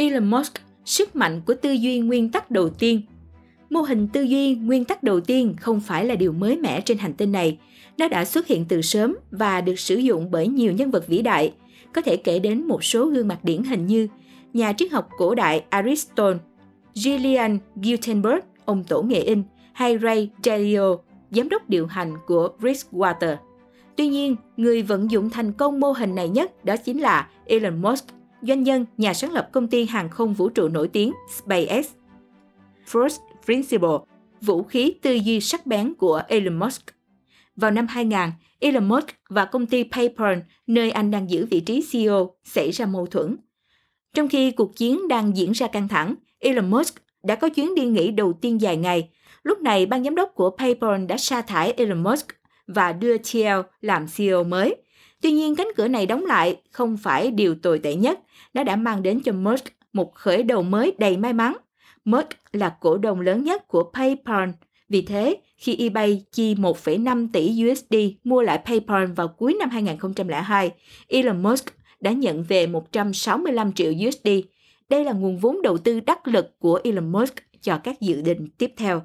Elon Musk, sức mạnh của tư duy nguyên tắc đầu tiên. Mô hình tư duy nguyên tắc đầu tiên không phải là điều mới mẻ trên hành tinh này. Nó đã xuất hiện từ sớm và được sử dụng bởi nhiều nhân vật vĩ đại. Có thể kể đến một số gương mặt điển hình như nhà triết học cổ đại Aristotle, Julian Gutenberg, ông tổ nghệ in, hay Ray Dalio, giám đốc điều hành của Bridgewater. Tuy nhiên, người vận dụng thành công mô hình này nhất đó chính là Elon Musk, doanh nhân, nhà sáng lập công ty hàng không vũ trụ nổi tiếng SpaceX. First Principle, vũ khí tư duy sắc bén của Elon Musk. Vào năm 2000, Elon Musk và công ty PayPal, nơi anh đang giữ vị trí CEO, xảy ra mâu thuẫn. Trong khi cuộc chiến đang diễn ra căng thẳng, Elon Musk đã có chuyến đi nghỉ đầu tiên dài ngày. Lúc này, ban giám đốc của PayPal đã sa thải Elon Musk và đưa Thiel làm CEO mới. Tuy nhiên, cánh cửa này đóng lại không phải điều tồi tệ nhất. Nó đã mang đến cho Musk một khởi đầu mới đầy may mắn. Musk là cổ đông lớn nhất của PayPal. Vì thế, khi eBay chi 1,5 tỷ USD mua lại PayPal vào cuối năm 2002, Elon Musk đã nhận về 165 triệu USD. Đây là nguồn vốn đầu tư đắc lực của Elon Musk cho các dự định tiếp theo.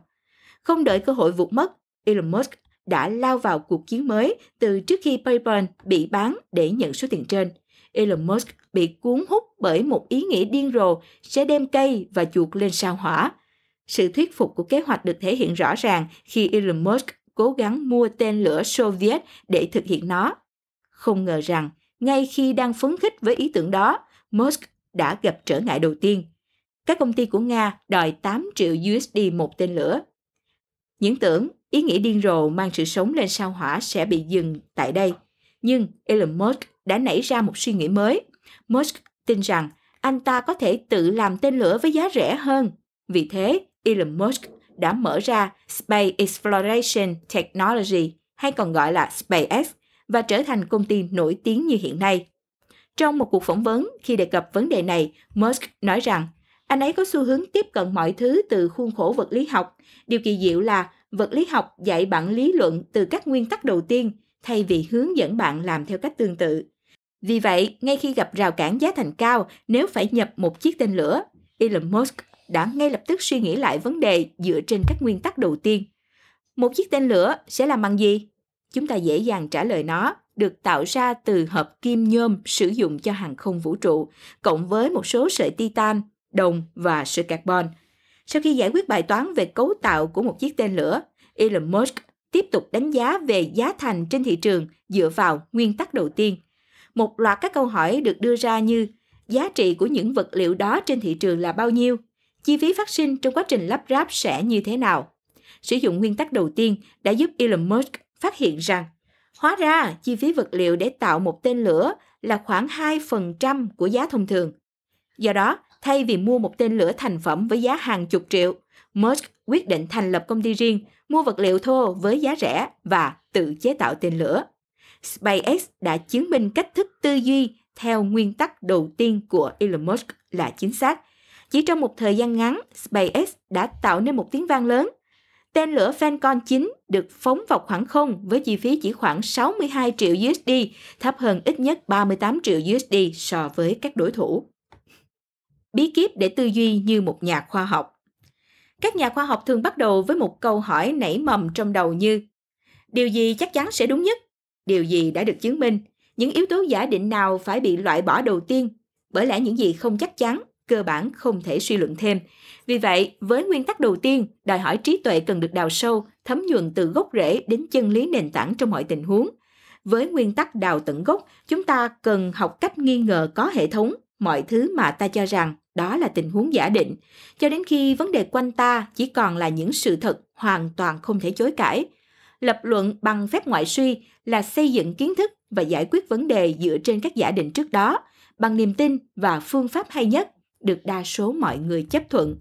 Không đợi cơ hội vụt mất, Elon Musk đã lao vào cuộc chiến mới từ trước khi PayPal bị bán để nhận số tiền trên. Elon Musk bị cuốn hút bởi một ý nghĩ điên rồ sẽ đem cây và chuột lên sao hỏa. Sự thuyết phục của kế hoạch được thể hiện rõ ràng khi Elon Musk cố gắng mua tên lửa Soviet để thực hiện nó. Không ngờ rằng, ngay khi đang phấn khích với ý tưởng đó, Musk đã gặp trở ngại đầu tiên. Các công ty của Nga đòi 8 triệu USD một tên lửa. Những tưởng ý nghĩ điên rồ mang sự sống lên sao hỏa sẽ bị dừng tại đây. Nhưng Elon Musk đã nảy ra một suy nghĩ mới. Musk tin rằng anh ta có thể tự làm tên lửa với giá rẻ hơn. Vì thế, Elon Musk đã mở ra Space Exploration Technology hay còn gọi là SpaceX và trở thành công ty nổi tiếng như hiện nay. Trong một cuộc phỏng vấn khi đề cập vấn đề này, Musk nói rằng anh ấy có xu hướng tiếp cận mọi thứ từ khuôn khổ vật lý học. Điều kỳ diệu là vật lý học dạy bạn lý luận từ các nguyên tắc đầu tiên thay vì hướng dẫn bạn làm theo cách tương tự. Vì vậy, ngay khi gặp rào cản giá thành cao nếu phải nhập một chiếc tên lửa, Elon Musk đã ngay lập tức suy nghĩ lại vấn đề dựa trên các nguyên tắc đầu tiên. Một chiếc tên lửa sẽ làm bằng gì? Chúng ta dễ dàng trả lời nó, được tạo ra từ hợp kim nhôm sử dụng cho hàng không vũ trụ, cộng với một số sợi titan, đồng và sợi carbon. Sau khi giải quyết bài toán về cấu tạo của một chiếc tên lửa, Elon Musk tiếp tục đánh giá về giá thành trên thị trường dựa vào nguyên tắc đầu tiên. Một loạt các câu hỏi được đưa ra như giá trị của những vật liệu đó trên thị trường là bao nhiêu, chi phí phát sinh trong quá trình lắp ráp sẽ như thế nào. Sử dụng nguyên tắc đầu tiên đã giúp Elon Musk phát hiện rằng hóa ra chi phí vật liệu để tạo một tên lửa là khoảng 2% của giá thông thường. Do đó, thay vì mua một tên lửa thành phẩm với giá hàng chục triệu, Musk quyết định thành lập công ty riêng, mua vật liệu thô với giá rẻ và tự chế tạo tên lửa. SpaceX đã chứng minh cách thức tư duy theo nguyên tắc đầu tiên của Elon Musk là chính xác. Chỉ trong một thời gian ngắn, SpaceX đã tạo nên một tiếng vang lớn. Tên lửa Falcon 9 được phóng vào khoảng không với chi phí chỉ khoảng 62 triệu USD, thấp hơn ít nhất 38 triệu USD so với các đối thủ. Bí kíp để tư duy như một nhà khoa học các nhà khoa học thường bắt đầu với một câu hỏi nảy mầm trong đầu như Điều gì chắc chắn sẽ đúng nhất? Điều gì đã được chứng minh? Những yếu tố giả định nào phải bị loại bỏ đầu tiên? Bởi lẽ những gì không chắc chắn, cơ bản không thể suy luận thêm. Vì vậy, với nguyên tắc đầu tiên, đòi hỏi trí tuệ cần được đào sâu, thấm nhuần từ gốc rễ đến chân lý nền tảng trong mọi tình huống. Với nguyên tắc đào tận gốc, chúng ta cần học cách nghi ngờ có hệ thống mọi thứ mà ta cho rằng đó là tình huống giả định, cho đến khi vấn đề quanh ta chỉ còn là những sự thật hoàn toàn không thể chối cãi. Lập luận bằng phép ngoại suy là xây dựng kiến thức và giải quyết vấn đề dựa trên các giả định trước đó, bằng niềm tin và phương pháp hay nhất, được đa số mọi người chấp thuận.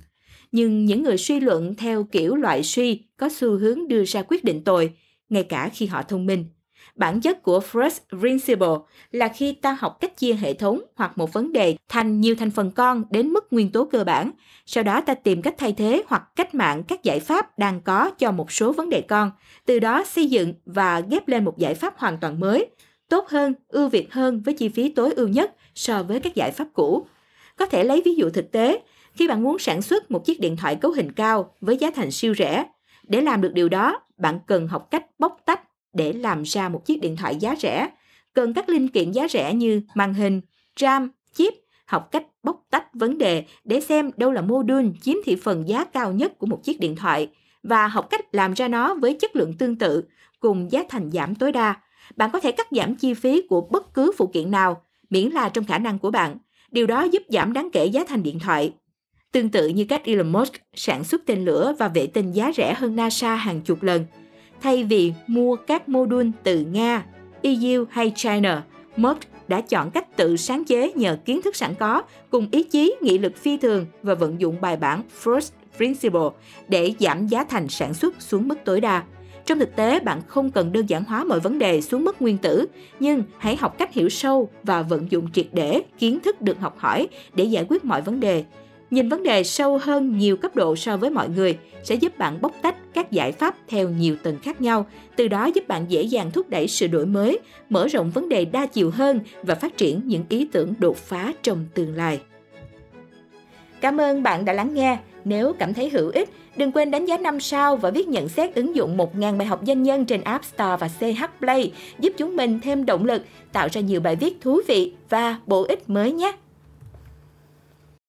Nhưng những người suy luận theo kiểu loại suy có xu hướng đưa ra quyết định tồi, ngay cả khi họ thông minh. Bản chất của First Principle là khi ta học cách chia hệ thống hoặc một vấn đề thành nhiều thành phần con đến mức nguyên tố cơ bản, sau đó ta tìm cách thay thế hoặc cách mạng các giải pháp đang có cho một số vấn đề con, từ đó xây dựng và ghép lên một giải pháp hoàn toàn mới, tốt hơn, ưu việt hơn với chi phí tối ưu nhất so với các giải pháp cũ. Có thể lấy ví dụ thực tế, khi bạn muốn sản xuất một chiếc điện thoại cấu hình cao với giá thành siêu rẻ, để làm được điều đó, bạn cần học cách bóc tách để làm ra một chiếc điện thoại giá rẻ. Cần các linh kiện giá rẻ như màn hình, RAM, chip, học cách bóc tách vấn đề để xem đâu là mô đun chiếm thị phần giá cao nhất của một chiếc điện thoại và học cách làm ra nó với chất lượng tương tự cùng giá thành giảm tối đa. Bạn có thể cắt giảm chi phí của bất cứ phụ kiện nào, miễn là trong khả năng của bạn. Điều đó giúp giảm đáng kể giá thành điện thoại. Tương tự như cách Elon Musk sản xuất tên lửa và vệ tinh giá rẻ hơn NASA hàng chục lần. Thay vì mua các mô đun từ Nga, EU hay China, Musk đã chọn cách tự sáng chế nhờ kiến thức sẵn có, cùng ý chí, nghị lực phi thường và vận dụng bài bản First Principle để giảm giá thành sản xuất xuống mức tối đa. Trong thực tế, bạn không cần đơn giản hóa mọi vấn đề xuống mức nguyên tử, nhưng hãy học cách hiểu sâu và vận dụng triệt để kiến thức được học hỏi để giải quyết mọi vấn đề. Nhìn vấn đề sâu hơn nhiều cấp độ so với mọi người sẽ giúp bạn bóc tách các giải pháp theo nhiều tầng khác nhau, từ đó giúp bạn dễ dàng thúc đẩy sự đổi mới, mở rộng vấn đề đa chiều hơn và phát triển những ý tưởng đột phá trong tương lai. Cảm ơn bạn đã lắng nghe. Nếu cảm thấy hữu ích, đừng quên đánh giá 5 sao và viết nhận xét ứng dụng 1.000 bài học doanh nhân trên App Store và CH Play, giúp chúng mình thêm động lực, tạo ra nhiều bài viết thú vị và bổ ích mới nhé.